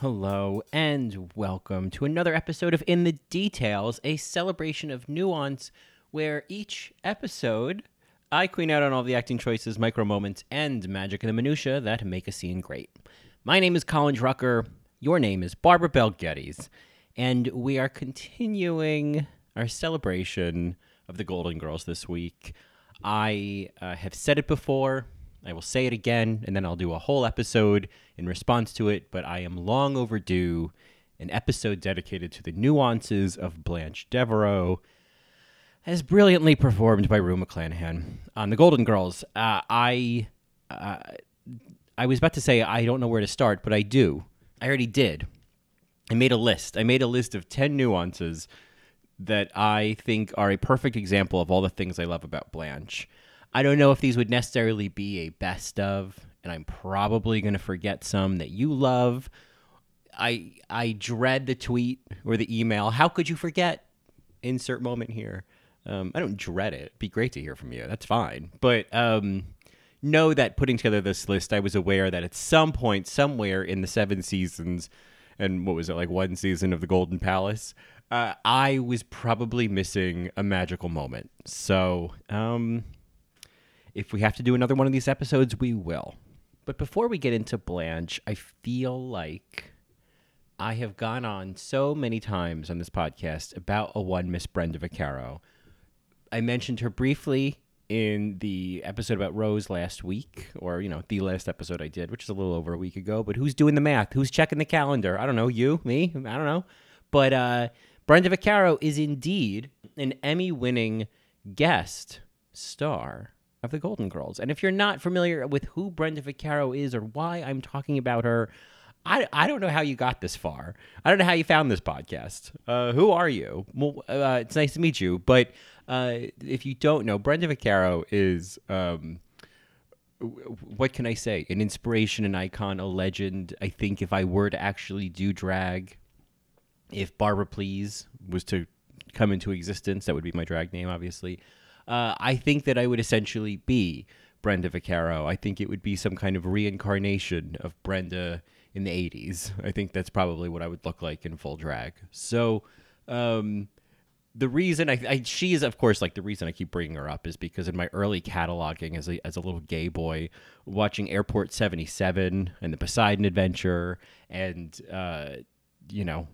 Hello, and welcome to another episode of In the Details, a celebration of nuance where each episode I queen out on all the acting choices, micro moments, and magic in the minutiae that make a scene great. My name is Colin Drucker. Your name is Barbara Bell Geddes. And we are continuing our celebration of the Golden Girls this week. I uh, have said it before. I will say it again, and then I'll do a whole episode in response to it. But I am long overdue an episode dedicated to the nuances of Blanche Devereaux, as brilliantly performed by Rue McClanahan on The Golden Girls. Uh, I, uh, I was about to say I don't know where to start, but I do. I already did. I made a list. I made a list of ten nuances that I think are a perfect example of all the things I love about Blanche. I don't know if these would necessarily be a best of, and I'm probably going to forget some that you love. I I dread the tweet or the email. How could you forget? Insert moment here. Um, I don't dread it. It'd be great to hear from you. That's fine. But um, know that putting together this list, I was aware that at some point, somewhere in the seven seasons, and what was it like one season of the Golden Palace, uh, I was probably missing a magical moment. So um, if we have to do another one of these episodes, we will. But before we get into Blanche, I feel like I have gone on so many times on this podcast about a one Miss Brenda Vaccaro. I mentioned her briefly in the episode about Rose last week, or, you know, the last episode I did, which is a little over a week ago. But who's doing the math? Who's checking the calendar? I don't know. You? Me? I don't know. But uh, Brenda Vaccaro is indeed an Emmy winning guest star of the Golden Girls. And if you're not familiar with who Brenda Vaccaro is or why I'm talking about her, I, I don't know how you got this far. I don't know how you found this podcast. Uh, who are you? Well, uh, it's nice to meet you. But uh, if you don't know, Brenda Vaccaro is, um, what can I say? An inspiration, an icon, a legend. I think if I were to actually do drag, if Barbara Please was to come into existence, that would be my drag name, obviously. Uh, I think that I would essentially be Brenda Vaccaro. I think it would be some kind of reincarnation of Brenda in the 80s. I think that's probably what I would look like in full drag. So, um, the reason I, I she is of course like the reason I keep bringing her up is because in my early cataloging as a as a little gay boy watching Airport 77 and the Poseidon Adventure and uh, you know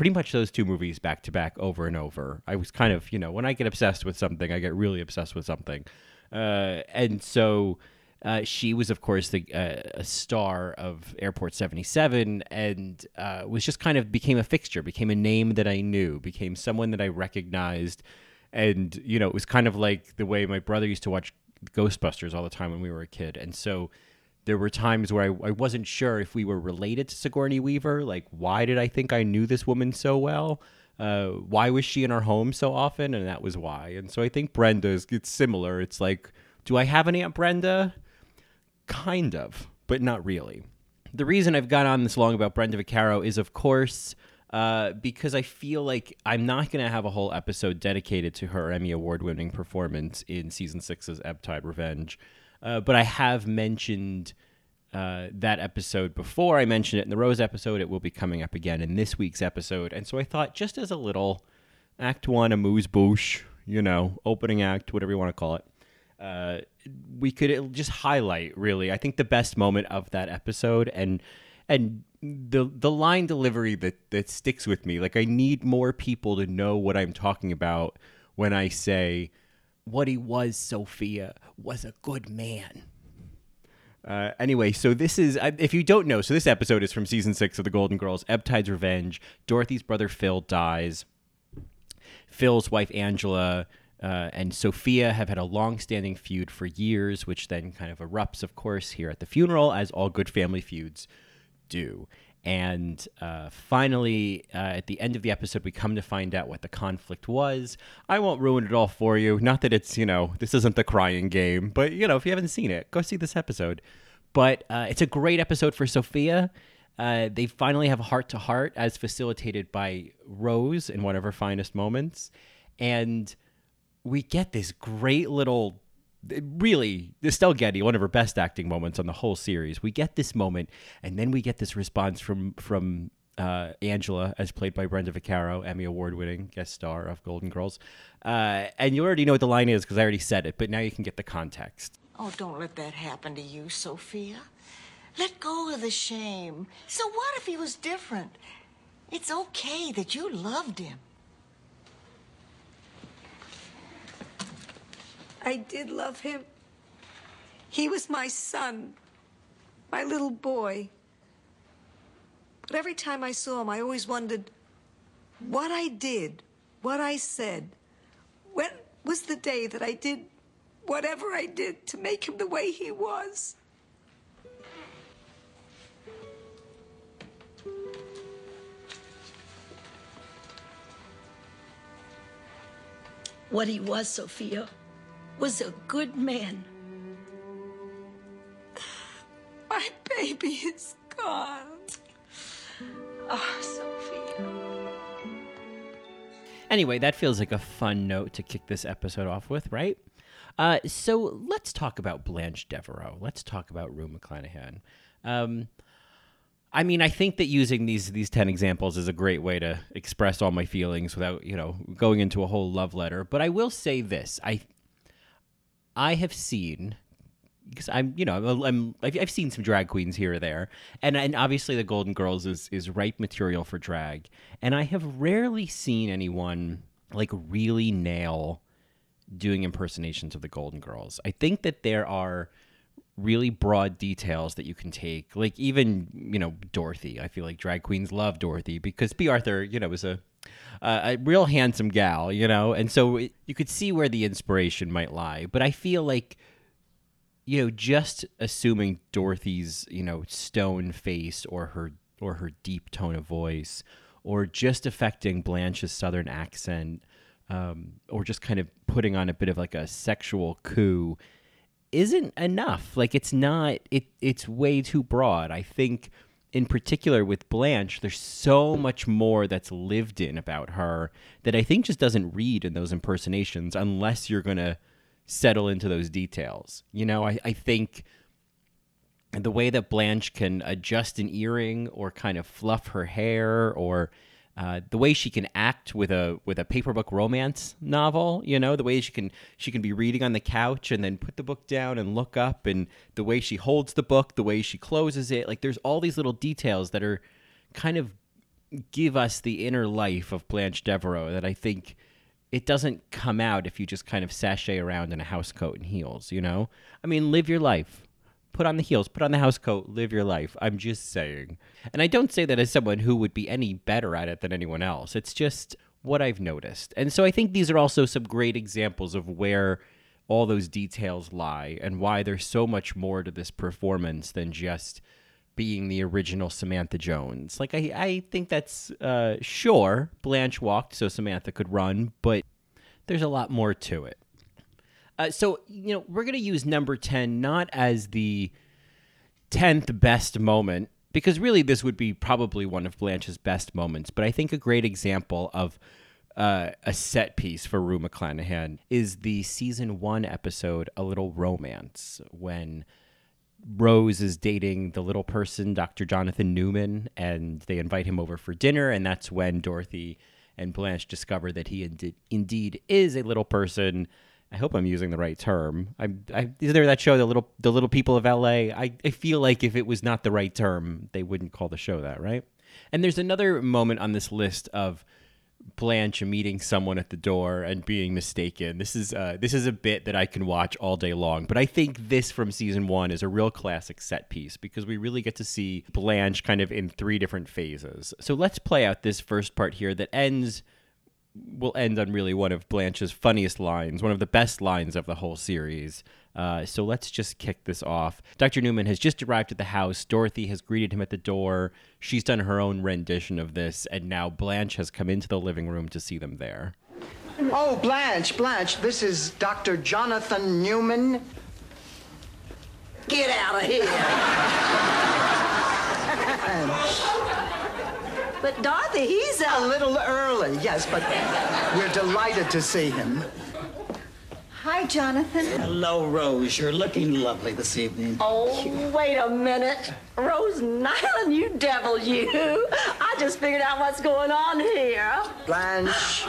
pretty much those two movies back to back over and over. I was kind of, you know, when I get obsessed with something, I get really obsessed with something. Uh, and so uh, she was, of course, the, uh, a star of Airport 77 and uh, was just kind of became a fixture, became a name that I knew, became someone that I recognized. And, you know, it was kind of like the way my brother used to watch Ghostbusters all the time when we were a kid. And so there were times where I, I wasn't sure if we were related to Sigourney Weaver. Like, why did I think I knew this woman so well? Uh, why was she in our home so often? And that was why. And so I think Brenda's it's similar. It's like, do I have an Aunt Brenda? Kind of, but not really. The reason I've gone on this long about Brenda Vaccaro is, of course, uh, because I feel like I'm not going to have a whole episode dedicated to her Emmy Award winning performance in season six's Ebb Tide Revenge. Uh, but I have mentioned uh, that episode before. I mentioned it in the Rose episode. It will be coming up again in this week's episode. And so I thought, just as a little act one, amuse bouche, you know, opening act, whatever you want to call it, uh, we could just highlight really. I think the best moment of that episode and and the the line delivery that that sticks with me. Like I need more people to know what I'm talking about when I say what he was, Sophia, was a good man. Uh, anyway, so this is, if you don't know, so this episode is from season six of The Golden Girls, Ebb Tide's Revenge. Dorothy's brother Phil dies. Phil's wife Angela uh, and Sophia have had a long standing feud for years, which then kind of erupts, of course, here at the funeral, as all good family feuds do. And uh, finally, uh, at the end of the episode, we come to find out what the conflict was. I won't ruin it all for you. Not that it's, you know, this isn't the crying game, but, you know, if you haven't seen it, go see this episode. But uh, it's a great episode for Sophia. Uh, they finally have heart to heart as facilitated by Rose in one of her finest moments. And we get this great little really Estelle Getty, one of her best acting moments on the whole series. We get this moment, and then we get this response from from uh, Angela, as played by Brenda Vaccaro, Emmy Award winning guest star of Golden Girls. Uh, and you already know what the line is because I already said it, but now you can get the context. Oh, don't let that happen to you, Sophia. Let go of the shame. So what if he was different? It's okay that you loved him. I did love him. He was my son, my little boy. But every time I saw him, I always wondered what I did, what I said. When was the day that I did whatever I did to make him the way he was? What he was, Sophia was a good man. My baby is gone. Oh, Sophia. Anyway, that feels like a fun note to kick this episode off with, right? Uh, so let's talk about Blanche Devereaux. Let's talk about Rue McClanahan. Um, I mean, I think that using these these ten examples is a great way to express all my feelings without you know going into a whole love letter. But I will say this: I I have seen because I'm, you know, I'm, I've, I've seen some drag queens here or there, and and obviously the Golden Girls is is ripe material for drag, and I have rarely seen anyone like really nail doing impersonations of the Golden Girls. I think that there are really broad details that you can take, like even you know Dorothy. I feel like drag queens love Dorothy because Bea Arthur, you know, was a uh, a real handsome gal, you know, and so it, you could see where the inspiration might lie. But I feel like, you know, just assuming Dorothy's, you know, stone face or her or her deep tone of voice, or just affecting Blanche's southern accent, um, or just kind of putting on a bit of like a sexual coup, isn't enough. Like it's not. It it's way too broad. I think in particular with Blanche, there's so much more that's lived in about her that I think just doesn't read in those impersonations unless you're going to settle into those details. You know, I, I think the way that Blanche can adjust an earring or kind of fluff her hair or uh, the way she can act with a with a paper book romance novel, you know, the way she can she can be reading on the couch and then put the book down and look up, and the way she holds the book, the way she closes it, like there's all these little details that are kind of give us the inner life of Blanche Devereaux that I think it doesn't come out if you just kind of sashay around in a house coat and heels, you know? I mean, live your life put on the heels, put on the house coat, live your life. I'm just saying. And I don't say that as someone who would be any better at it than anyone else. It's just what I've noticed. And so I think these are also some great examples of where all those details lie and why there's so much more to this performance than just being the original Samantha Jones. Like I, I think that's uh, sure Blanche walked so Samantha could run, but there's a lot more to it. Uh, so, you know, we're going to use number 10 not as the 10th best moment, because really this would be probably one of Blanche's best moments, but I think a great example of uh, a set piece for Rue McClanahan is the season one episode, A Little Romance, when Rose is dating the little person, Dr. Jonathan Newman, and they invite him over for dinner, and that's when Dorothy and Blanche discover that he indeed is a little person I hope I'm using the right term. I, I is there that show, the little the little people of L.A. I, I feel like if it was not the right term, they wouldn't call the show that, right? And there's another moment on this list of Blanche meeting someone at the door and being mistaken. This is uh, this is a bit that I can watch all day long. But I think this from season one is a real classic set piece because we really get to see Blanche kind of in three different phases. So let's play out this first part here that ends will end on really one of Blanche's funniest lines, one of the best lines of the whole series. Uh, so let's just kick this off. Dr. Newman has just arrived at the house. Dorothy has greeted him at the door. She's done her own rendition of this, and now Blanche has come into the living room to see them there. Oh, Blanche, Blanche, this is Dr. Jonathan Newman. Get out of here. but Dorothy, he's A a. little early, yes, but we're delighted to see him. Hi, Jonathan. Hello, Rose. You're looking lovely this evening. Oh, wait a minute. Rose Nylund, you devil, you. I just figured out what's going on here. Blanche,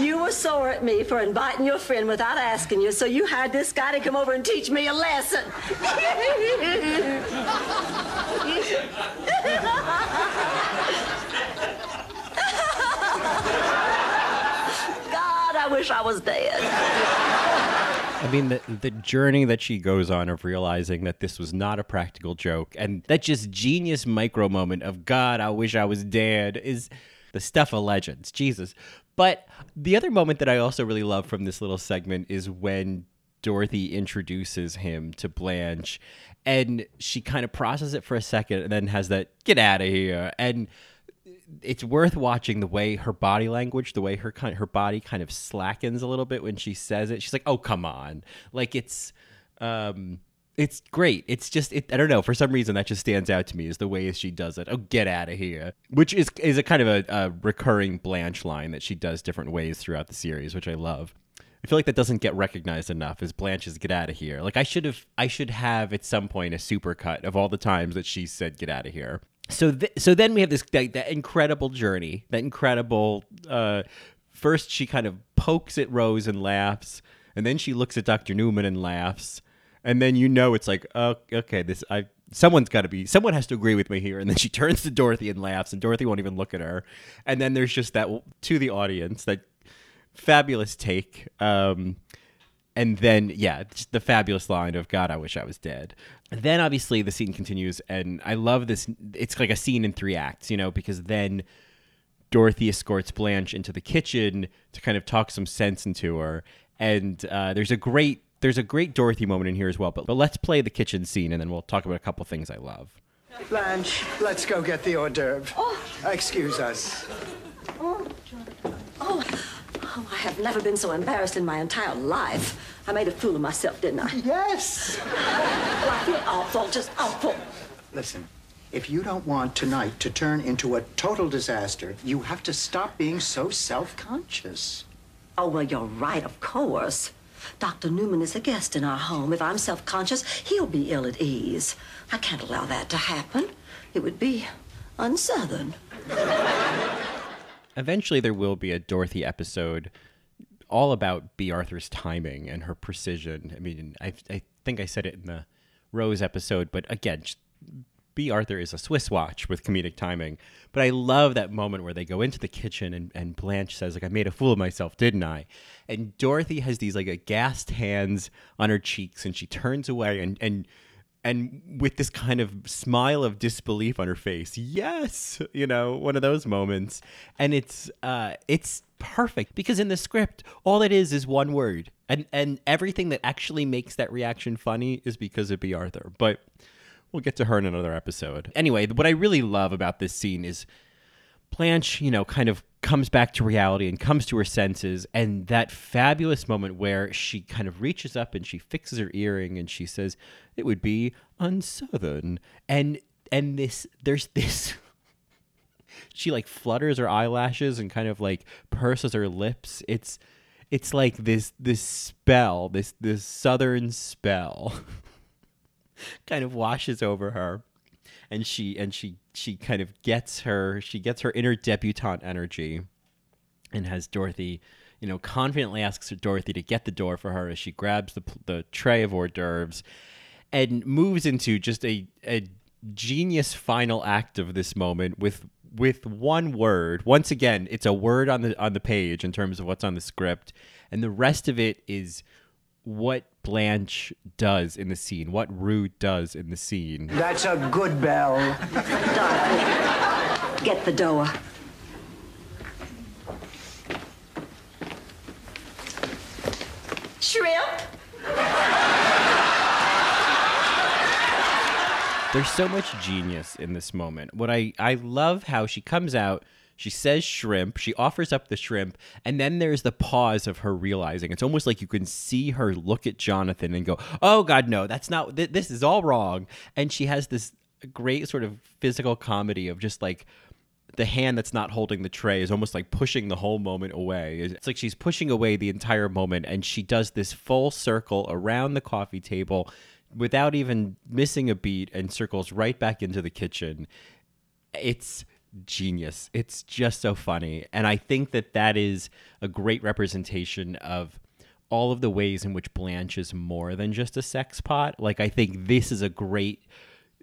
You were sore at me for inviting your friend without asking you, so you hired this guy to come over and teach me a lesson. God, I wish I was dead. I mean, the, the journey that she goes on of realizing that this was not a practical joke and that just genius micro moment of, God, I wish I was dead is the stuff of legends. Jesus. But the other moment that I also really love from this little segment is when Dorothy introduces him to Blanche and she kind of processes it for a second and then has that, get out of here. And it's worth watching the way her body language, the way her kind her body kind of slackens a little bit when she says it. She's like, "Oh, come on!" Like it's, um, it's great. It's just, it, I don't know. For some reason, that just stands out to me is the way she does it. Oh, get out of here! Which is is a kind of a, a recurring Blanche line that she does different ways throughout the series, which I love. I feel like that doesn't get recognized enough as Blanche's "Get out of here." Like I should have, I should have at some point a supercut of all the times that she said "Get out of here." So, th- so then we have this that, that incredible journey, that incredible. Uh, first, she kind of pokes at Rose and laughs, and then she looks at Doctor Newman and laughs, and then you know it's like, oh, okay, this I someone's got to be someone has to agree with me here, and then she turns to Dorothy and laughs, and Dorothy won't even look at her, and then there's just that to the audience that fabulous take. Um, and then yeah, the fabulous line of "God, I wish I was dead." Then obviously the scene continues, and I love this. It's like a scene in three acts, you know, because then Dorothy escorts Blanche into the kitchen to kind of talk some sense into her, and uh, there's a great there's a great Dorothy moment in here as well. But but let's play the kitchen scene, and then we'll talk about a couple things I love. Blanche, let's go get the hors d'oeuvre. Oh. Excuse us. Oh, oh, oh, I have never been so embarrassed in my entire life. I made a fool of myself, didn't I? Yes. Oh, I feel awful, just awful. Listen, if you don't want tonight to turn into a total disaster, you have to stop being so self-conscious. Oh, well, you're right, of course. Dr. Newman is a guest in our home. If I'm self conscious, he'll be ill at ease. I can't allow that to happen. It would be unsouthern. Eventually, there will be a Dorothy episode all about Bea Arthur's timing and her precision. I mean, I, I think I said it in the Rose episode, but again, Bea Arthur is a Swiss watch with comedic timing. But I love that moment where they go into the kitchen and, and Blanche says, like, I made a fool of myself, didn't I? And Dorothy has these like aghast hands on her cheeks and she turns away and and and with this kind of smile of disbelief on her face yes you know one of those moments and it's uh it's perfect because in the script all it is is one word and and everything that actually makes that reaction funny is because of Bea Arthur but we'll get to her in another episode anyway what i really love about this scene is Blanche, you know, kind of comes back to reality and comes to her senses. And that fabulous moment where she kind of reaches up and she fixes her earring and she says, It would be unsouthern. And and this there's this she like flutters her eyelashes and kind of like purses her lips. It's it's like this this spell, this this southern spell kind of washes over her. And she and she she kind of gets her she gets her inner debutante energy and has Dorothy you know confidently asks Dorothy to get the door for her as she grabs the the tray of hors d'oeuvres and moves into just a a genius final act of this moment with with one word. Once again it's a word on the on the page in terms of what's on the script. And the rest of it is what Blanche does in the scene, what Rue does in the scene. That's a good bell. Doc, get the doa. Shrimp? There's so much genius in this moment. What I, I love how she comes out, she says shrimp, she offers up the shrimp, and then there's the pause of her realizing. It's almost like you can see her look at Jonathan and go, "Oh God, no, that's not. Th- this is all wrong." And she has this great sort of physical comedy of just like the hand that's not holding the tray is almost like pushing the whole moment away. It's like she's pushing away the entire moment, and she does this full circle around the coffee table without even missing a beat and circles right back into the kitchen. It's genius. It's just so funny. And I think that that is a great representation of all of the ways in which Blanche is more than just a sex pot. Like, I think this is a great.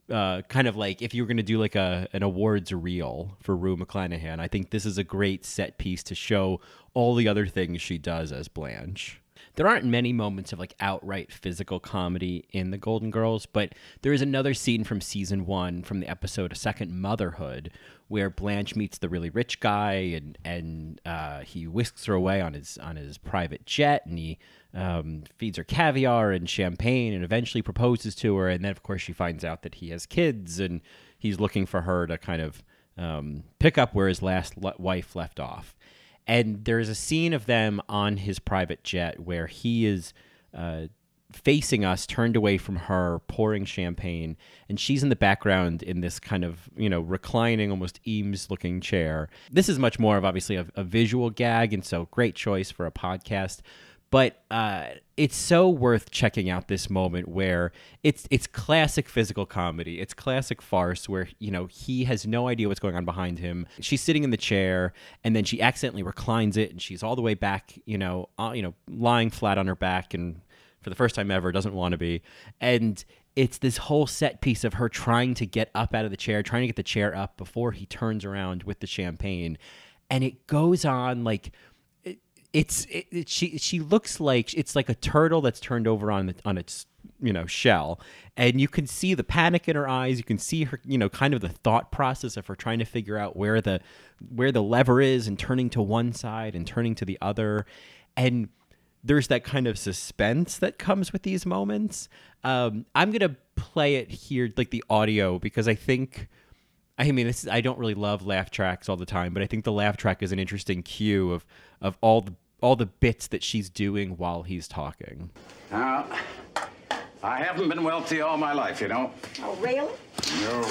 Uh, kind of like if you were going to do like a an awards reel for Rue McClanahan, I think this is a great set piece to show all the other things she does as Blanche there aren't many moments of like outright physical comedy in the Golden Girls, but there is another scene from season one from the episode A Second Motherhood where Blanche meets the really rich guy and and uh, he whisks her away on his on his private jet and he um, feeds her caviar and champagne and eventually proposes to her. And then of course she finds out that he has kids and he's looking for her to kind of um, pick up where his last le- wife left off and there's a scene of them on his private jet where he is uh, facing us, turned away from her, pouring champagne, and she's in the background in this kind of you know reclining, almost Eames-looking chair. This is much more of obviously a, a visual gag, and so great choice for a podcast but uh, it's so worth checking out this moment where it's it's classic physical comedy. It's classic farce where you know he has no idea what's going on behind him. She's sitting in the chair, and then she accidentally reclines it, and she's all the way back, you know, uh, you know, lying flat on her back, and for the first time ever, doesn't want to be, and it's this whole set piece of her trying to get up out of the chair, trying to get the chair up before he turns around with the champagne, and it goes on like it's it, it, she she looks like it's like a turtle that's turned over on the, on its you know shell. And you can see the panic in her eyes. You can see her you know kind of the thought process of her trying to figure out where the where the lever is and turning to one side and turning to the other. And there's that kind of suspense that comes with these moments. Um, i'm gonna play it here like the audio because i think I mean, this is, I don't really love laugh tracks all the time, but I think the laugh track is an interesting cue of of all the all the bits that she's doing while he's talking. Now, I haven't been wealthy all my life, you know. Oh, really? No.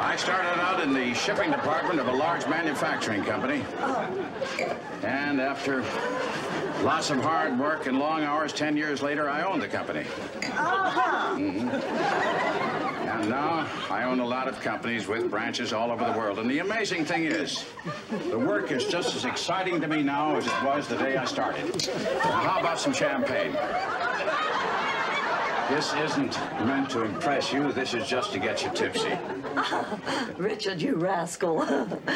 I started out in the shipping department of a large manufacturing company. And after lots of hard work and long hours, 10 years later, I owned the company. Uh-huh. And now I own a lot of companies with branches all over the world. And the amazing thing is, the work is just as exciting to me now as it was the day I started. Now, how about some champagne? This isn't meant to impress you. This is just to get you tipsy. Richard, you rascal.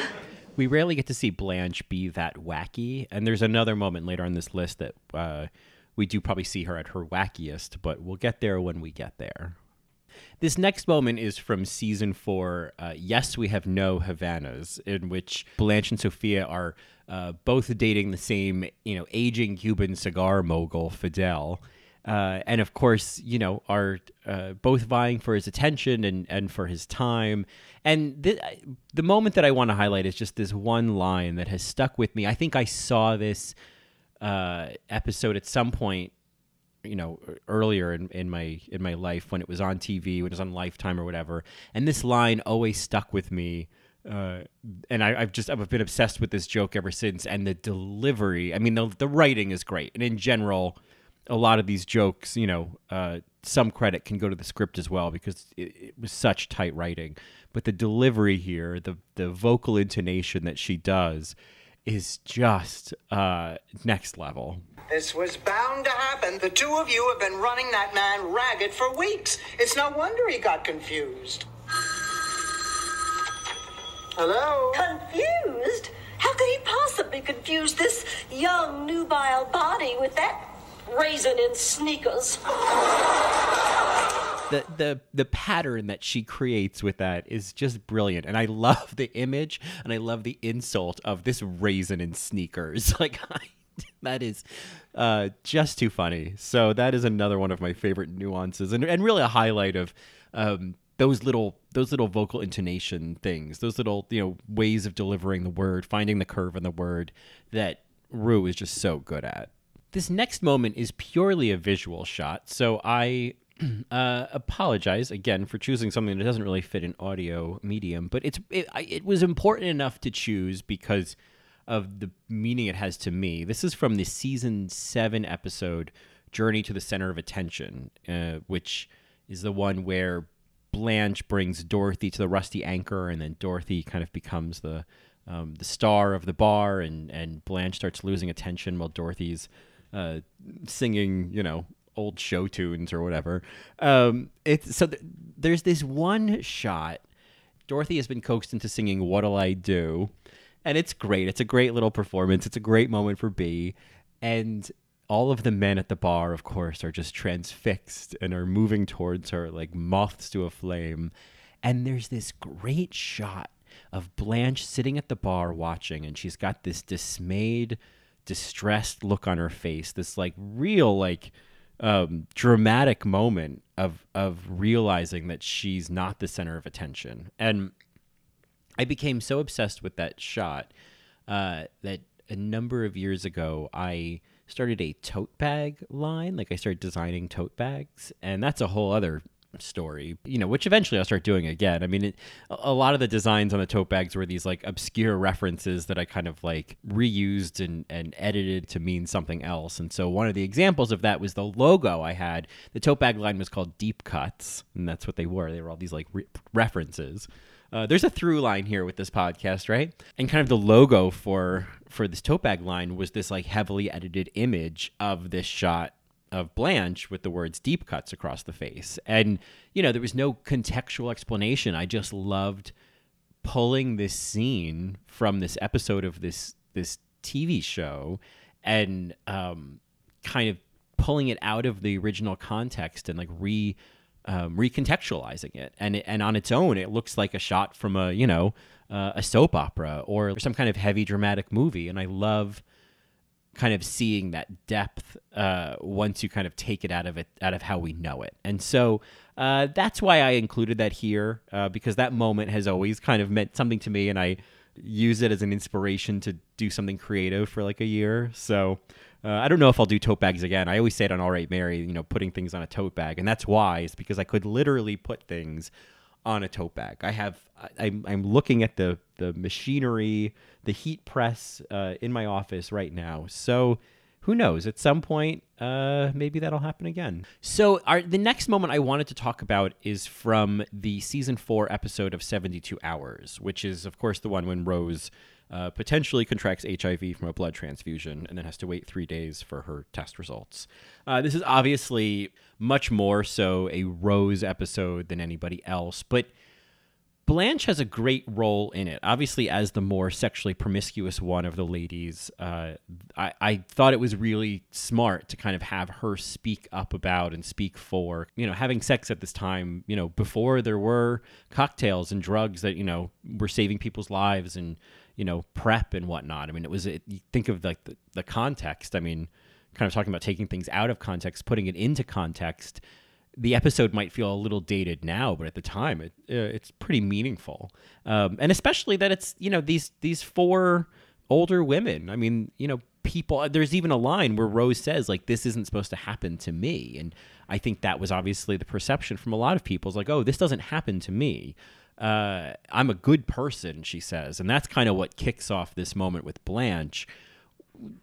We rarely get to see Blanche be that wacky, and there's another moment later on this list that uh, we do probably see her at her wackiest, but we'll get there when we get there. This next moment is from season four. Uh, yes, we have no Havanas, in which Blanche and Sophia are uh, both dating the same, you know, aging Cuban cigar mogul Fidel. Uh, and of course, you know, are uh, both vying for his attention and, and for his time. And th- the moment that I want to highlight is just this one line that has stuck with me. I think I saw this uh, episode at some point you know earlier in, in my in my life when it was on TV, when it was on Lifetime or whatever. And this line always stuck with me. Uh, and I, have just I've been obsessed with this joke ever since. And the delivery, I mean, the the writing is great, and in general, a lot of these jokes, you know, uh, some credit can go to the script as well because it, it was such tight writing. But the delivery here, the the vocal intonation that she does, is just uh, next level. This was bound to happen. The two of you have been running that man ragged for weeks. It's no wonder he got confused. Hello? Confused? How could he possibly confuse this young, nubile body with that raisin in sneakers? the the the pattern that she creates with that is just brilliant and i love the image and i love the insult of this raisin in sneakers like I, that is uh, just too funny. So that is another one of my favorite nuances, and and really a highlight of um, those little those little vocal intonation things, those little you know ways of delivering the word, finding the curve in the word that Rue is just so good at. This next moment is purely a visual shot, so I uh, apologize again for choosing something that doesn't really fit an audio medium, but it's it, it was important enough to choose because of the meaning it has to me. This is from the season seven episode "Journey to the Center of Attention," uh, which is the one where Blanche brings Dorothy to the Rusty Anchor, and then Dorothy kind of becomes the um, the star of the bar, and and Blanche starts losing attention while Dorothy's uh, singing, you know, old show tunes or whatever. Um, it's so th- there's this one shot. Dorothy has been coaxed into singing "What'll I Do," and it's great. It's a great little performance. It's a great moment for Bea, and all of the men at the bar, of course, are just transfixed and are moving towards her like moths to a flame. And there's this great shot of Blanche sitting at the bar watching, and she's got this dismayed, distressed look on her face. This like real like um, dramatic moment of of realizing that she's not the center of attention. And I became so obsessed with that shot uh, that a number of years ago I started a tote bag line. Like I started designing tote bags, and that's a whole other story, you know, which eventually I'll start doing again. I mean, it, a lot of the designs on the tote bags were these like obscure references that I kind of like reused and, and edited to mean something else. And so one of the examples of that was the logo I had. The tote bag line was called Deep Cuts, and that's what they were. They were all these like re- references. Uh, there's a through line here with this podcast, right? And kind of the logo for for this tote bag line was this like heavily edited image of this shot of Blanche with the words deep cuts across the face. And, you know, there was no contextual explanation. I just loved pulling this scene from this episode of this this TV show and um, kind of pulling it out of the original context and like re um, recontextualizing it. And and on its own, it looks like a shot from a you know uh, a soap opera or some kind of heavy dramatic movie. And I love kind of seeing that depth uh, once you kind of take it out of it out of how we know it. And so uh, that's why i included that here uh, because that moment has always kind of meant something to me and i use it as an inspiration to do something creative for like a year. So uh, i don't know if i'll do tote bags again. I always say it on all right mary you know putting things on a tote bag and that's why is because i could literally put things on a tote bag. I have I'm I'm looking at the the machinery, the heat press uh, in my office right now. So who knows? At some point, uh, maybe that'll happen again. So our the next moment I wanted to talk about is from the season four episode of Seventy Two Hours, which is of course the one when Rose uh, potentially contracts HIV from a blood transfusion and then has to wait three days for her test results. Uh, this is obviously much more so a Rose episode than anybody else, but Blanche has a great role in it. Obviously, as the more sexually promiscuous one of the ladies, uh, I, I, thought it was really smart to kind of have her speak up about and speak for, you know, having sex at this time, you know, before there were cocktails and drugs that, you know, were saving people's lives and, you know, PrEP and whatnot. I mean, it was, it, you think of like the, the context. I mean, kind of talking about taking things out of context, putting it into context. The episode might feel a little dated now, but at the time, it uh, it's pretty meaningful, um, and especially that it's you know these these four older women. I mean, you know, people. There's even a line where Rose says like, "This isn't supposed to happen to me," and I think that was obviously the perception from a lot of people. It's like, "Oh, this doesn't happen to me." Uh, I'm a good person, she says, and that's kind of what kicks off this moment with Blanche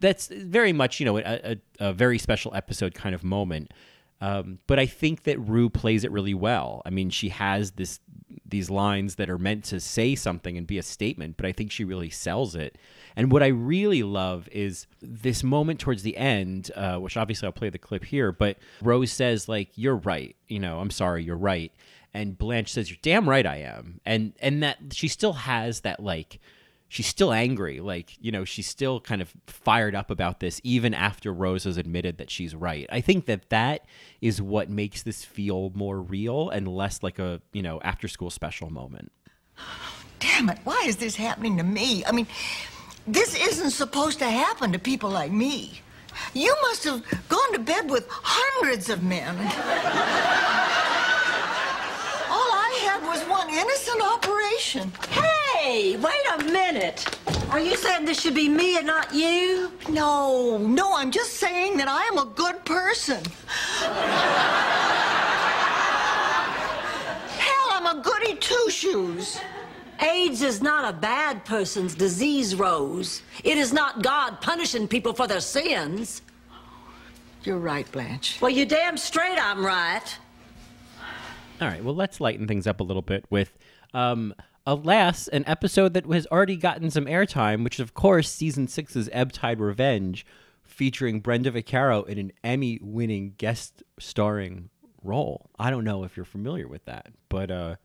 that's very much you know a, a, a very special episode kind of moment. Um, but I think that Rue plays it really well. I mean, she has this these lines that are meant to say something and be a statement, but I think she really sells it. And what I really love is this moment towards the end, uh, which obviously I'll play the clip here. But Rose says like, "You're right. You know, I'm sorry. You're right." And Blanche says, "You're damn right. I am." And and that she still has that like she's still angry. Like, you know, she's still kind of fired up about this, even after Rose has admitted that she's right. I think that that is what makes this feel more real and less like a, you know, after school special moment. Damn it, why is this happening to me? I mean, This isn't supposed to happen to people like me. You must have gone to bed with hundreds of men. All I had was one innocent operation. Hey, wait a minute. Are you saying this should be me and not you? No, no, I'm just saying that I am a good person. Hell, I'm a goody two shoes. AIDS is not a bad person's disease, Rose. It is not God punishing people for their sins. You're right, Blanche. Well, you damn straight I'm right. All right, well, let's lighten things up a little bit with, um, alas, an episode that has already gotten some airtime, which is, of course, season six's Ebb Tide Revenge, featuring Brenda Vaccaro in an Emmy winning guest starring role. I don't know if you're familiar with that, but uh,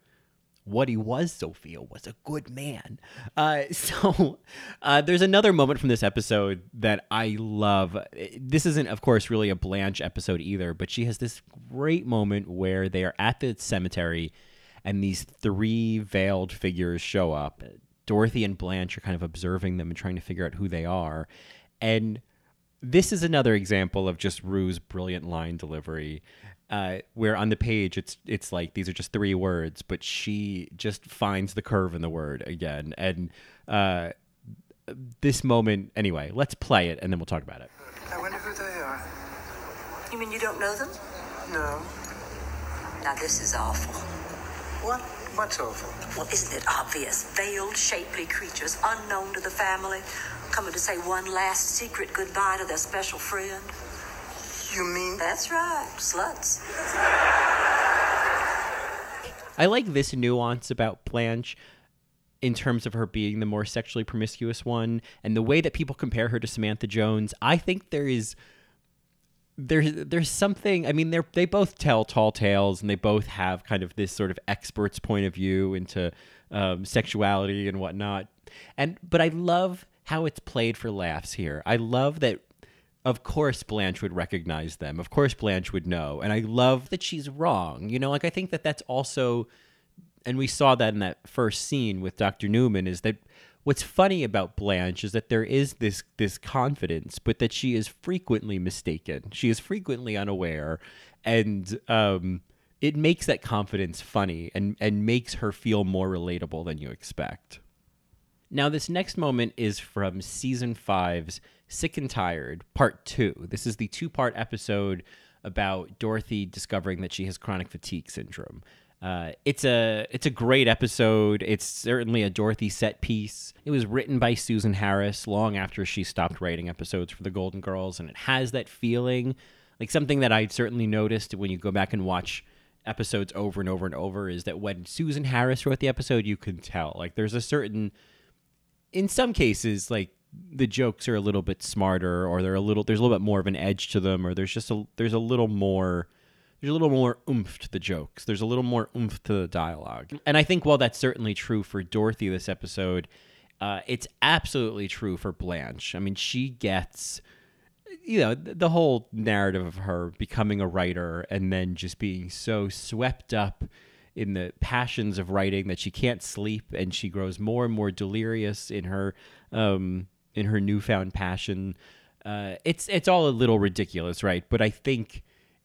what he was, Sophia, was a good man. Uh, so uh, there's another moment from this episode that I love. This isn't, of course, really a Blanche episode either, but she has this great moment where they are at the cemetery and these three veiled figures show up. Dorothy and Blanche are kind of observing them and trying to figure out who they are. And this is another example of just Rue's brilliant line delivery. Uh, where on the page it's it's like these are just three words, but she just finds the curve in the word again. And uh, this moment, anyway, let's play it and then we'll talk about it. I wonder who they are. You mean you don't know them? No. Now, this is awful. What? What's awful? Well, isn't it obvious? Veiled, shapely creatures, unknown to the family, coming to say one last secret goodbye to their special friend. You mean? That's right, sluts. I like this nuance about Blanche in terms of her being the more sexually promiscuous one and the way that people compare her to Samantha Jones. I think there is there's there's something I mean they they both tell tall tales and they both have kind of this sort of expert's point of view into um, sexuality and whatnot. And but I love how it's played for laughs here. I love that of course Blanche would recognize them. Of course Blanche would know. And I love that she's wrong. You know, like I think that that's also and we saw that in that first scene with Dr. Newman is that what's funny about Blanche is that there is this this confidence, but that she is frequently mistaken. She is frequently unaware and um it makes that confidence funny and and makes her feel more relatable than you expect. Now, this next moment is from season five's Sick and Tired, part two. This is the two part episode about Dorothy discovering that she has chronic fatigue syndrome. Uh, it's a it's a great episode. It's certainly a Dorothy set piece. It was written by Susan Harris long after she stopped writing episodes for the Golden Girls, and it has that feeling, like something that I certainly noticed when you go back and watch episodes over and over and over, is that when Susan Harris wrote the episode, you can tell like there's a certain in some cases, like the jokes are a little bit smarter, or they're a little there's a little bit more of an edge to them, or there's just a there's a little more there's a little more oomph to the jokes. There's a little more oomph to the dialogue, and I think while that's certainly true for Dorothy this episode, uh, it's absolutely true for Blanche. I mean, she gets you know the whole narrative of her becoming a writer and then just being so swept up in the passions of writing that she can't sleep and she grows more and more delirious in her um, in her newfound passion. Uh, it's it's all a little ridiculous, right? But I think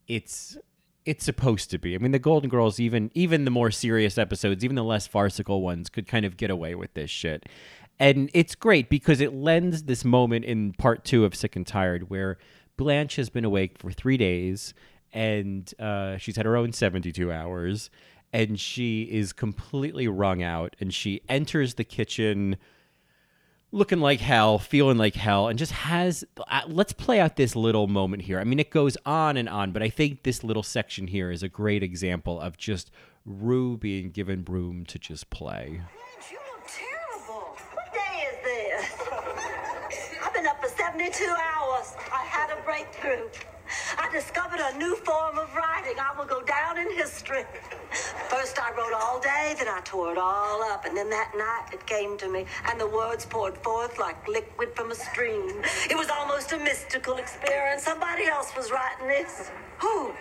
it's it's supposed to be. I mean, the Golden Girls, even even the more serious episodes, even the less farcical ones, could kind of get away with this shit. And it's great because it lends this moment in part two of Sick and Tired where Blanche has been awake for three days and uh, she's had her own 72 hours and she is completely wrung out and she enters the kitchen looking like hell, feeling like hell, and just has. Uh, let's play out this little moment here. I mean, it goes on and on, but I think this little section here is a great example of just Rue being given room to just play. You look terrible. What day is this? I've been up for 72 hours. I had a breakthrough. I discovered a new form of writing. I will go down in history. First, I wrote all day, then I tore it all up, and then that night it came to me, and the words poured forth like liquid from a stream. It was almost a mystical experience. Somebody else was writing this. Who?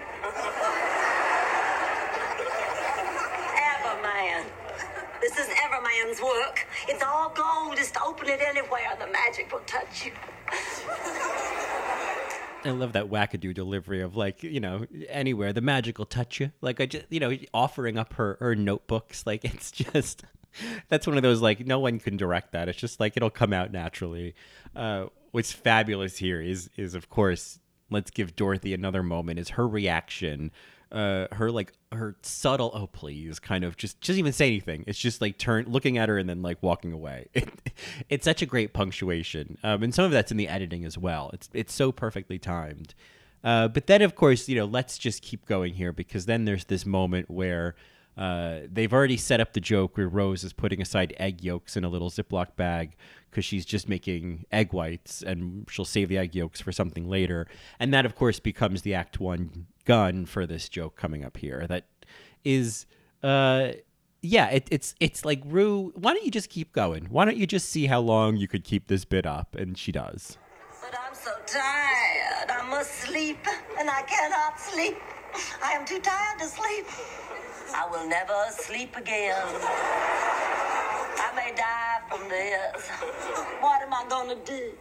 Everman. This is Everman's work. It's all gold. Just open it anywhere. The magic will touch you. I love that wackadoo delivery of like, you know, anywhere the magic will touch you. Like I just, you know, offering up her her notebooks. Like it's just that's one of those like no one can direct that. It's just like it'll come out naturally. Uh, what's fabulous here is is of course let's give Dorothy another moment. Is her reaction, uh, her like her subtle oh please kind of just just even say anything. It's just like turn looking at her and then like walking away. It, it's such a great punctuation, um, and some of that's in the editing as well. It's it's so perfectly timed. Uh, but then of course you know let's just keep going here because then there's this moment where. Uh, they've already set up the joke where Rose is putting aside egg yolks in a little Ziploc bag because she's just making egg whites and she'll save the egg yolks for something later. And that, of course, becomes the Act One gun for this joke coming up here. That is, uh, yeah, it, it's it's like Rue. Why don't you just keep going? Why don't you just see how long you could keep this bit up? And she does. But I'm so tired. I must sleep, and I cannot sleep. I am too tired to sleep. I will never sleep again. I may die from this. What am I gonna do?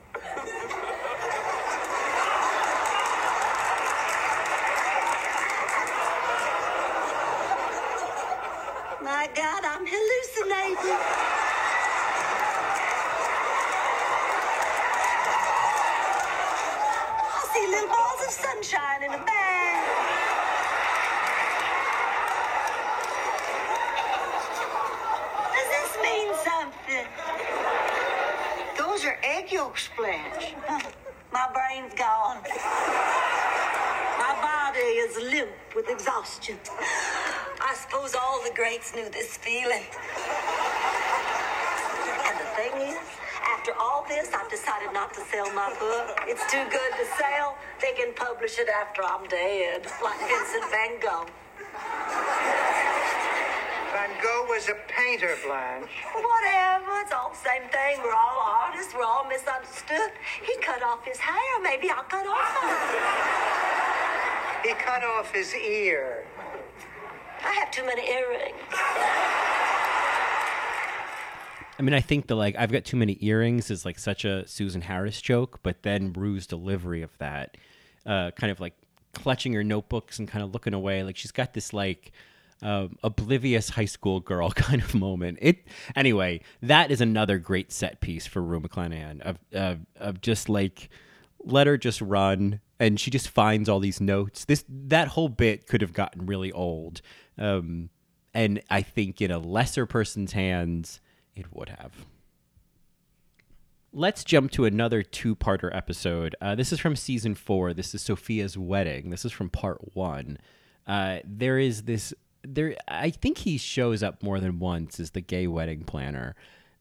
My God, I'm hallucinating. I see little balls of sunshine in a bag. Does this mean something? Those are egg yolks, Blanche. My brain's gone. My body is limp with exhaustion. I suppose all the greats knew this feeling. And the thing is, after all this, I've decided not to sell my book. It's too good to sell. They can publish it after I'm dead, like Vincent van Gogh. Van was a painter, Blanche. Whatever, it's all the same thing. We're all artists, we're all misunderstood. He cut off his hair, maybe I'll cut off mine. He cut off his ear. I have too many earrings. I mean, I think the like I've got too many earrings is like such a Susan Harris joke, but then Rue's delivery of that, uh, kind of like clutching her notebooks and kind of looking away, like she's got this like um, oblivious high school girl kind of moment. It anyway. That is another great set piece for Rue McClanahan of of, of just like let her just run and she just finds all these notes. This that whole bit could have gotten really old, um, and I think in a lesser person's hands it would have. Let's jump to another two-parter episode. Uh, this is from season four. This is Sophia's wedding. This is from part one. Uh, there is this. There, I think he shows up more than once as the gay wedding planner.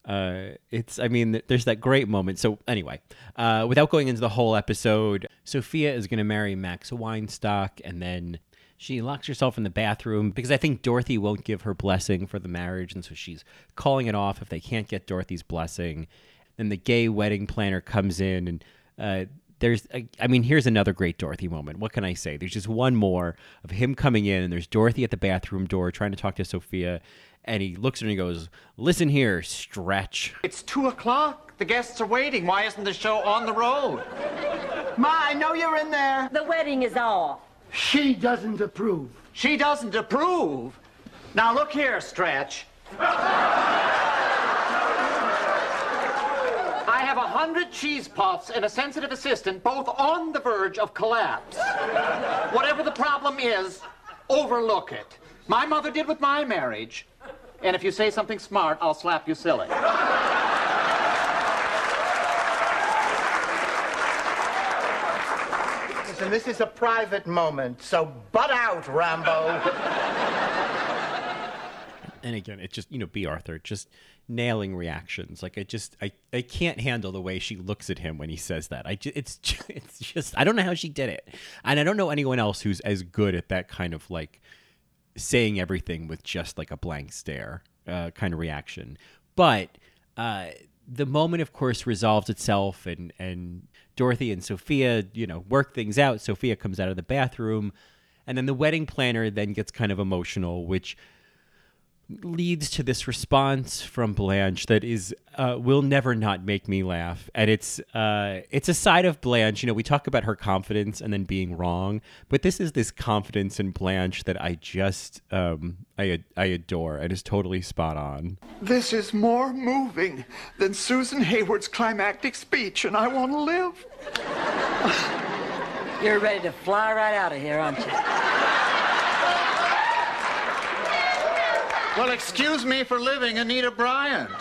Uh, it's, I mean, there's that great moment. So anyway, uh, without going into the whole episode, Sophia is going to marry Max Weinstock, and then she locks herself in the bathroom because I think Dorothy won't give her blessing for the marriage, and so she's calling it off if they can't get Dorothy's blessing. Then the gay wedding planner comes in, and uh, there's, I mean, here's another great Dorothy moment. What can I say? There's just one more of him coming in, and there's Dorothy at the bathroom door trying to talk to Sophia, and he looks at her and he goes, "Listen here, Stretch." It's two o'clock. The guests are waiting. Why isn't the show on the road? Ma, I know you're in there. The wedding is off. She doesn't approve. She doesn't approve. Now look here, Stretch. I have a hundred cheese puffs and a sensitive assistant, both on the verge of collapse. Whatever the problem is, overlook it. My mother did with my marriage. And if you say something smart, I'll slap you silly. Listen, this is a private moment, so butt out, Rambo. and again, it just you know, Bea Arthur just nailing reactions. Like I just I, I can't handle the way she looks at him when he says that. I just, it's just, it's just I don't know how she did it, and I don't know anyone else who's as good at that kind of like saying everything with just like a blank stare uh, kind of reaction. But uh, the moment, of course, resolves itself, and and Dorothy and Sophia, you know, work things out. Sophia comes out of the bathroom, and then the wedding planner then gets kind of emotional, which leads to this response from Blanche that is uh, will never not make me laugh, and it's uh, it's a side of Blanche. You know, we talk about her confidence and then being wrong, but this is this confidence in Blanche that I just um, I I adore and is totally spot on. This is more moving than Susan Hayward's climactic speech, and I want to live. You're ready to fly right out of here, aren't you? Well, excuse me for living Anita Bryant.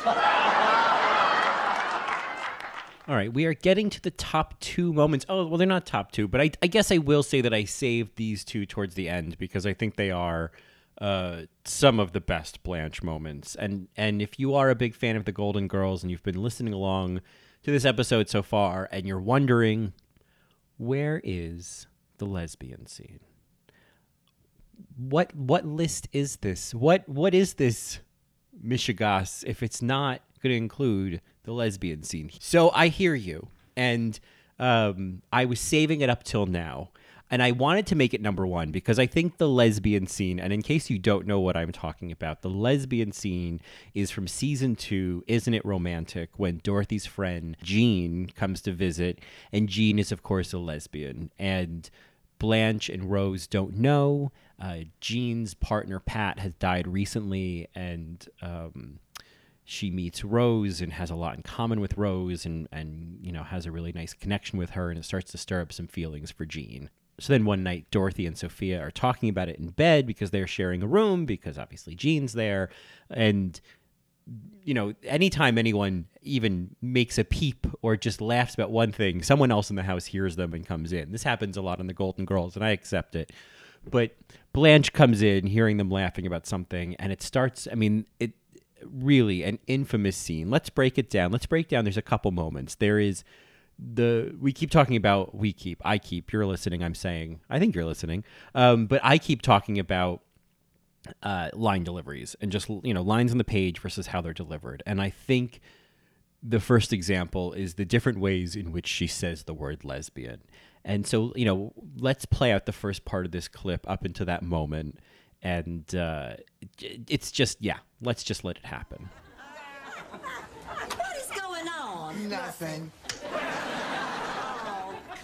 All right, we are getting to the top two moments. Oh, well, they're not top two, but I, I guess I will say that I saved these two towards the end because I think they are uh, some of the best Blanche moments. And and if you are a big fan of the Golden Girls and you've been listening along to this episode so far, and you're wondering where is the lesbian scene? What what list is this? What what is this Michigas if it's not going to include the lesbian scene? So I hear you, and um, I was saving it up till now, and I wanted to make it number one because I think the lesbian scene. And in case you don't know what I'm talking about, the lesbian scene is from season two. Isn't it romantic? When Dorothy's friend Jean comes to visit, and Jean is of course a lesbian, and Blanche and Rose don't know. Uh, Jean's partner Pat has died recently, and um, she meets Rose and has a lot in common with Rose, and and you know has a really nice connection with her, and it starts to stir up some feelings for Jean. So then one night, Dorothy and Sophia are talking about it in bed because they're sharing a room because obviously Jean's there, and you know, anytime anyone even makes a peep or just laughs about one thing, someone else in the house hears them and comes in. This happens a lot in the Golden Girls, and I accept it. But Blanche comes in hearing them laughing about something, and it starts. I mean, it really an infamous scene. Let's break it down. Let's break down. There's a couple moments. There is the we keep talking about we keep I keep you're listening. I'm saying I think you're listening, um, but I keep talking about uh, line deliveries and just you know lines on the page versus how they're delivered. And I think the first example is the different ways in which she says the word lesbian. And so you know, let's play out the first part of this clip up into that moment, and uh, it's just yeah, let's just let it happen. What is going on? Nothing.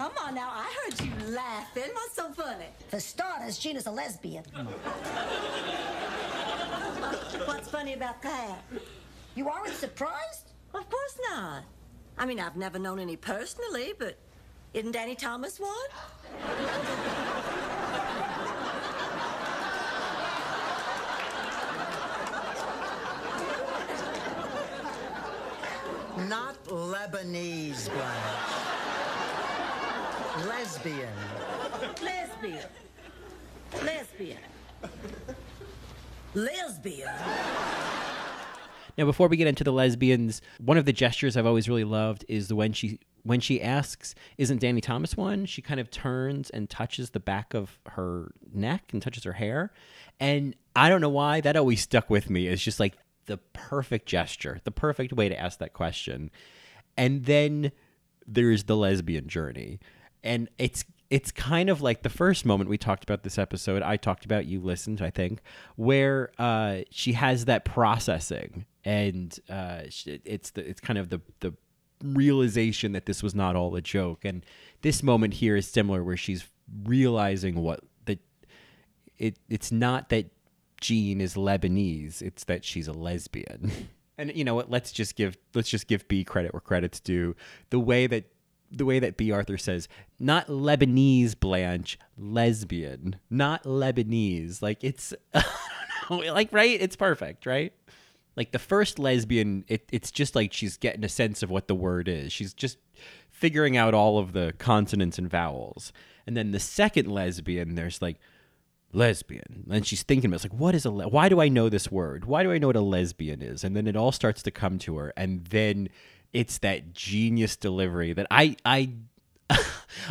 Oh, come on now. I heard you laughing. What's so funny? For starters, Jean's a lesbian. Oh. What's funny about that? You aren't surprised? Of course not. I mean, I've never known any personally, but isn't Danny Thomas one? Not Lebanese, Blanche. Lesbian. Lesbian. Lesbian. Lesbian. Now, before we get into the lesbians, one of the gestures I've always really loved is the when she when she asks, "Isn't Danny Thomas one?" She kind of turns and touches the back of her neck and touches her hair, and I don't know why that always stuck with me. It's just like the perfect gesture, the perfect way to ask that question, and then there's the lesbian journey, and it's it's kind of like the first moment we talked about this episode. I talked about you listened, I think, where uh, she has that processing, and uh, it's the it's kind of the the realization that this was not all a joke. And this moment here is similar, where she's realizing what that it it's not that Jean is Lebanese; it's that she's a lesbian. and you know what? Let's just give let's just give Bea credit where credit's due. The way that the way that Bea Arthur says, not Lebanese Blanche, lesbian, not Lebanese. Like it's, like right? It's perfect, right? Like the first lesbian, it, it's just like she's getting a sense of what the word is. She's just figuring out all of the consonants and vowels. And then the second lesbian, there's like lesbian, and she's thinking about it's like, what is a? Le- why do I know this word? Why do I know what a lesbian is? And then it all starts to come to her, and then it's that genius delivery that I I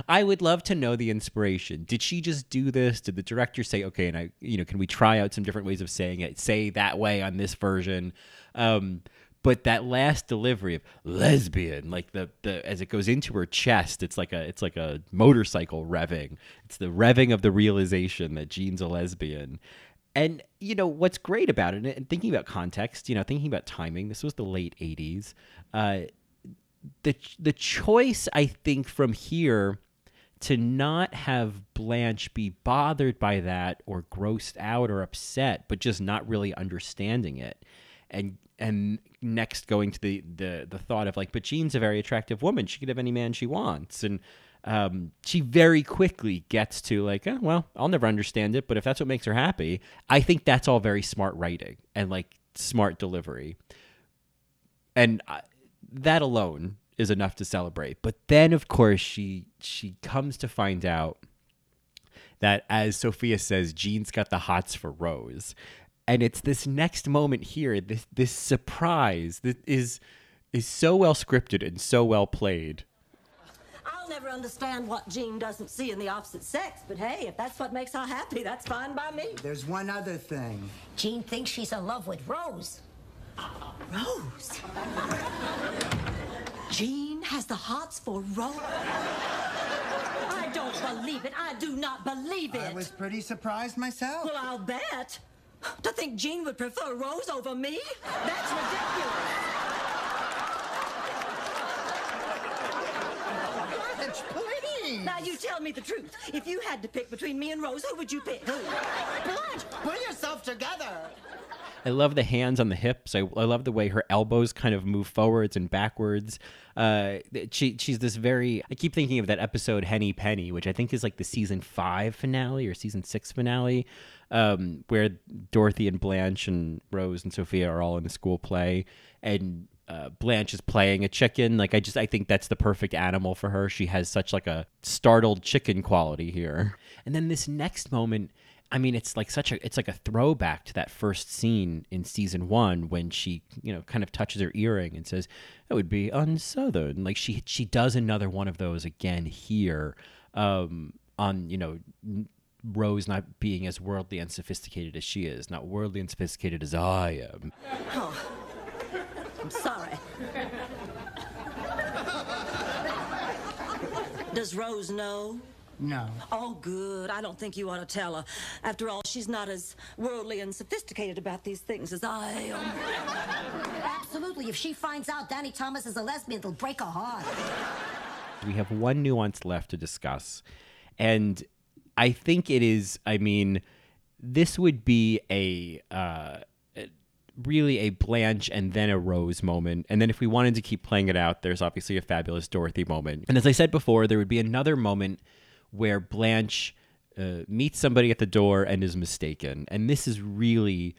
I would love to know the inspiration. Did she just do this? Did the director say, okay, and I, you know, can we try out some different ways of saying it? Say that way on this version. Um, but that last delivery of lesbian, like the the as it goes into her chest, it's like a it's like a motorcycle revving. It's the revving of the realization that Jean's a lesbian. And you know what's great about it, and thinking about context, you know, thinking about timing. This was the late '80s. Uh, the the choice, I think, from here to not have Blanche be bothered by that or grossed out or upset, but just not really understanding it, and and next going to the the the thought of like, but Jean's a very attractive woman. She could have any man she wants, and um, she very quickly gets to like, oh, well, I'll never understand it, but if that's what makes her happy, I think that's all very smart writing and like smart delivery, and uh, that alone is enough to celebrate. But then, of course, she she comes to find out that, as Sophia says, Jean's got the hots for Rose, and it's this next moment here, this this surprise that is is so well scripted and so well played. I'll never understand what Jean doesn't see in the opposite sex, but hey, if that's what makes her happy, that's fine by me. There's one other thing. Jean thinks she's in love with Rose. Rose? Jean has the hearts for Rose? I don't believe it. I do not believe it. I was pretty surprised myself. Well, I'll bet. To think Jean would prefer Rose over me? That's ridiculous. Blanche, please. Now you tell me the truth. If you had to pick between me and Rose, who would you pick? Blanche, pull yourself together. I love the hands on the hips. I, I love the way her elbows kind of move forwards and backwards. Uh, she she's this very. I keep thinking of that episode Henny Penny, which I think is like the season five finale or season six finale, um, where Dorothy and Blanche and Rose and Sophia are all in the school play, and uh, Blanche is playing a chicken. Like I just I think that's the perfect animal for her. She has such like a startled chicken quality here. And then this next moment, I mean, it's like such a it's like a throwback to that first scene in season one when she you know kind of touches her earring and says it would be unsouthern. Like she she does another one of those again here um, on you know. Rose not being as worldly and sophisticated as she is, not worldly and sophisticated as I am. Oh, I'm sorry. Does Rose know? No. Oh, good. I don't think you ought to tell her. After all, she's not as worldly and sophisticated about these things as I am. Absolutely. If she finds out Danny Thomas is a lesbian, it'll break her heart. We have one nuance left to discuss. And I think it is, I mean, this would be a. Uh, really a Blanche and then a Rose moment. And then if we wanted to keep playing it out, there's obviously a fabulous Dorothy moment. And as I said before, there would be another moment where Blanche uh, meets somebody at the door and is mistaken. And this is really,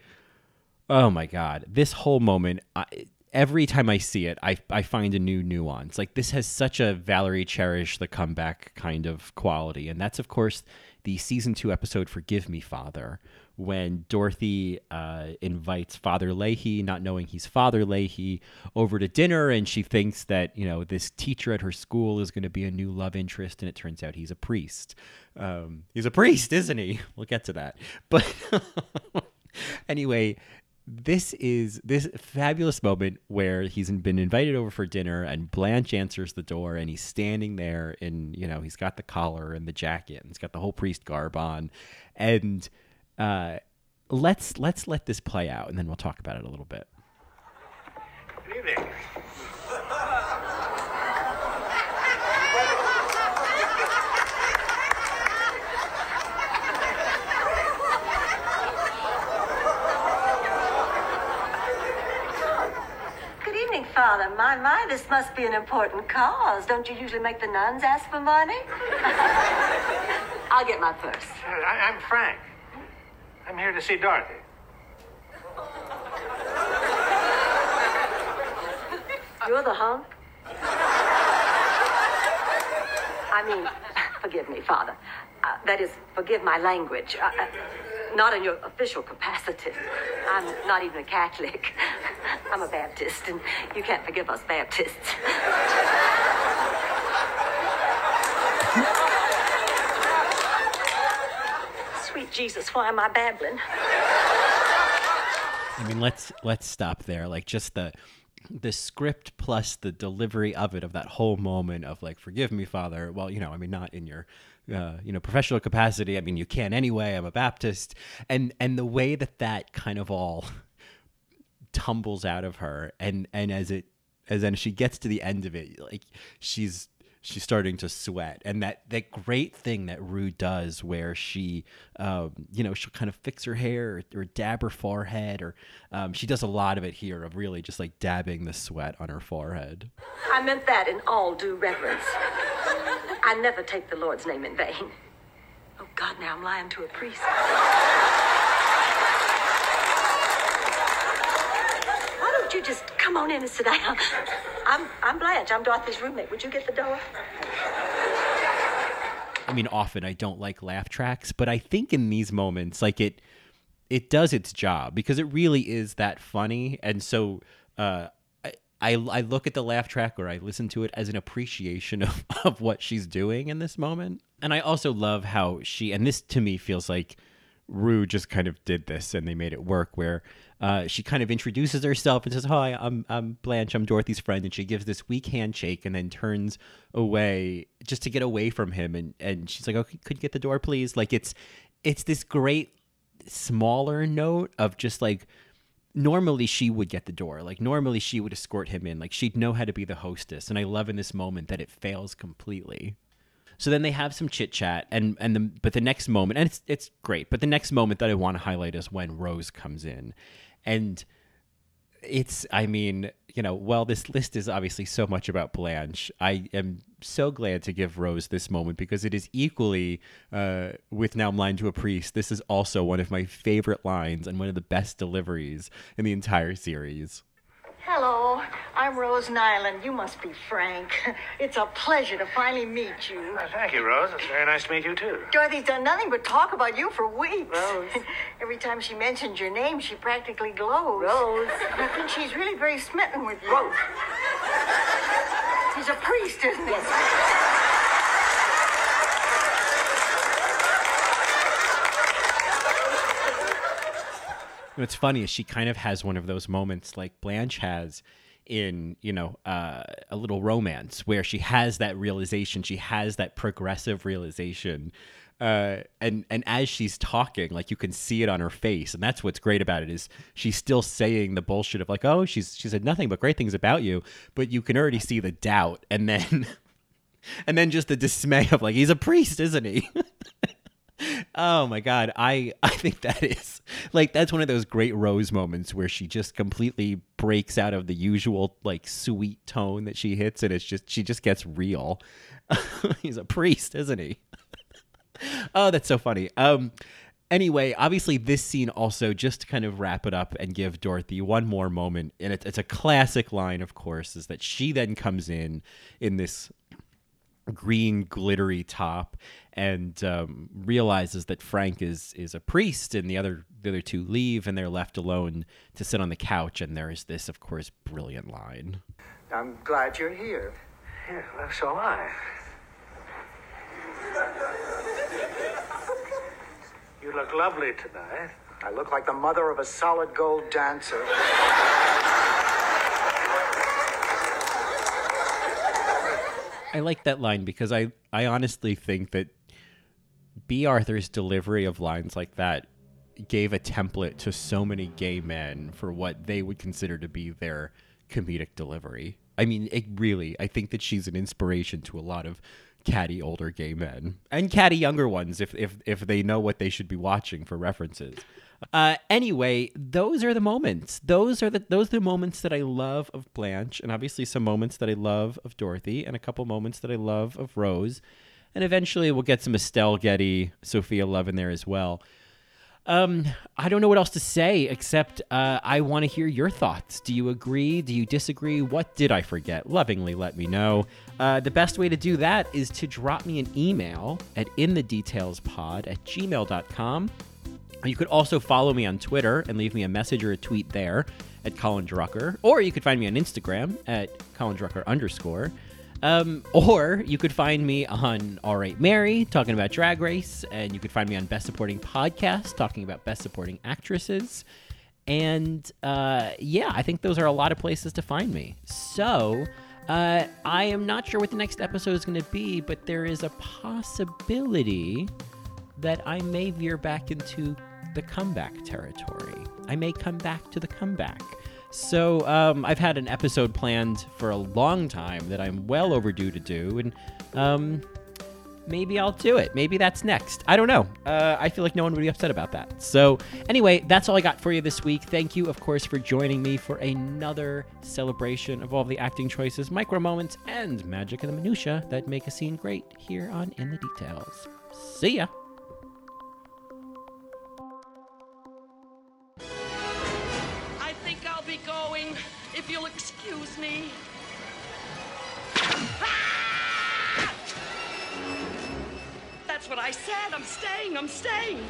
oh my God, this whole moment. I, every time I see it, I, I find a new nuance. Like this has such a Valerie Cherish the comeback kind of quality. And that's, of course, the season two episode Forgive Me, Father, when Dorothy uh, invites Father Leahy, not knowing he's Father Leahy, over to dinner, and she thinks that you know this teacher at her school is going to be a new love interest, and it turns out he's a priest. Um, he's a priest, isn't he? We'll get to that. But anyway, this is this fabulous moment where he's been invited over for dinner and Blanche answers the door and he's standing there and you know he's got the collar and the jacket and he's got the whole priest garb on and uh, let's let's let this play out and then we'll talk about it a little bit. Good evening. Good evening, Father. My, my, this must be an important cause. Don't you usually make the nuns ask for money? I'll get my purse. I, I'm Frank. I'm here to see Dorothy. You're the hunk? I mean, forgive me, Father. Uh, that is, forgive my language. Uh, uh, not in your official capacity. I'm not even a Catholic. I'm a Baptist, and you can't forgive us Baptists. Sweet Jesus, why am I babbling? I mean, let's let's stop there. Like just the the script plus the delivery of it of that whole moment of like forgive me father well you know i mean not in your uh, you know professional capacity. I mean, you can anyway. I'm a Baptist, and and the way that that kind of all tumbles out of her, and and as it as then she gets to the end of it, like she's she's starting to sweat and that that great thing that rue does where she um, you know she'll kind of fix her hair or, or dab her forehead or um, she does a lot of it here of really just like dabbing the sweat on her forehead I meant that in all due reverence. I never take the Lord's name in vain. Oh, God, now I'm lying to a priest. Why don't you just come on in and sit down? I'm, I'm Blanche. I'm Dorothy's roommate. Would you get the door? I mean, often I don't like laugh tracks, but I think in these moments, like it, it does its job because it really is that funny, and so uh, I, I I look at the laugh track or I listen to it as an appreciation of of what she's doing in this moment, and I also love how she and this to me feels like Rue just kind of did this and they made it work where uh, she kind of introduces herself and says, Hi, I'm, I'm Blanche, I'm Dorothy's friend. And she gives this weak handshake and then turns away just to get away from him. And, and she's like, Oh, could you get the door, please? Like it's, it's this great smaller note of just like, normally she would get the door. Like normally she would escort him in. Like she'd know how to be the hostess. And I love in this moment that it fails completely. So then they have some chit chat, and and the but the next moment, and it's it's great. But the next moment that I want to highlight is when Rose comes in, and it's I mean you know well this list is obviously so much about Blanche. I am so glad to give Rose this moment because it is equally uh, with now I'm lying to a priest. This is also one of my favorite lines and one of the best deliveries in the entire series. Hello, I'm Rose Nylund. You must be Frank. It's a pleasure to finally meet you. Uh, thank you, Rose. It's very nice to meet you, too. Dorothy's done nothing but talk about you for weeks. Rose. Every time she mentions your name, she practically glows. Rose. I think she's really very smitten with you. Rose. He's a priest, isn't he? What's funny is she kind of has one of those moments like Blanche has in, you know, uh, a little romance where she has that realization, she has that progressive realization. Uh, and and as she's talking, like you can see it on her face, and that's what's great about it is she's still saying the bullshit of like, oh, she's she said nothing but great things about you, but you can already see the doubt, and then and then just the dismay of like he's a priest, isn't he? oh my god. I i think that is like that's one of those great rose moments where she just completely breaks out of the usual like sweet tone that she hits and it's just she just gets real. He's a priest isn't he? Oh that's so funny. Um anyway obviously this scene also just to kind of wrap it up and give dorothy one more moment and it's, it's a classic line of course is that she then comes in in this green glittery top and um, realizes that Frank is is a priest and the other the other two leave and they're left alone to sit on the couch and there is this of course brilliant line. I'm glad you're here. Yeah, well, so am I. You look lovely tonight. I look like the mother of a solid gold dancer. I like that line because I I honestly think that Bea Arthur's delivery of lines like that gave a template to so many gay men for what they would consider to be their comedic delivery. I mean, it really, I think that she's an inspiration to a lot of catty older gay men and catty younger ones if if if they know what they should be watching for references. Uh, anyway, those are the moments. Those are the those are the moments that I love of Blanche, and obviously some moments that I love of Dorothy, and a couple moments that I love of Rose, and eventually we'll get some Estelle Getty, Sophia Love in there as well. Um, I don't know what else to say except uh, I want to hear your thoughts. Do you agree? Do you disagree? What did I forget? Lovingly let me know. Uh, the best way to do that is to drop me an email at inthedetailspod at gmail.com. You could also follow me on Twitter and leave me a message or a tweet there at Colin Drucker, or you could find me on Instagram at Colin Drucker underscore. Um, or you could find me on All Right Mary talking about Drag Race, and you could find me on Best Supporting Podcast talking about Best Supporting Actresses. And uh, yeah, I think those are a lot of places to find me. So Uh, I am not sure what the next episode is going to be, but there is a possibility that I may veer back into the comeback territory. I may come back to the comeback. So um, I've had an episode planned for a long time that I'm well overdue to do, and um, maybe I'll do it. Maybe that's next. I don't know. Uh, I feel like no one would be upset about that. So, anyway, that's all I got for you this week. Thank you, of course, for joining me for another celebration of all the acting choices, micro moments, and magic in the minutia that make a scene great here on In the Details. See ya. If you'll excuse me. Ah! That's what I said. I'm staying. I'm staying.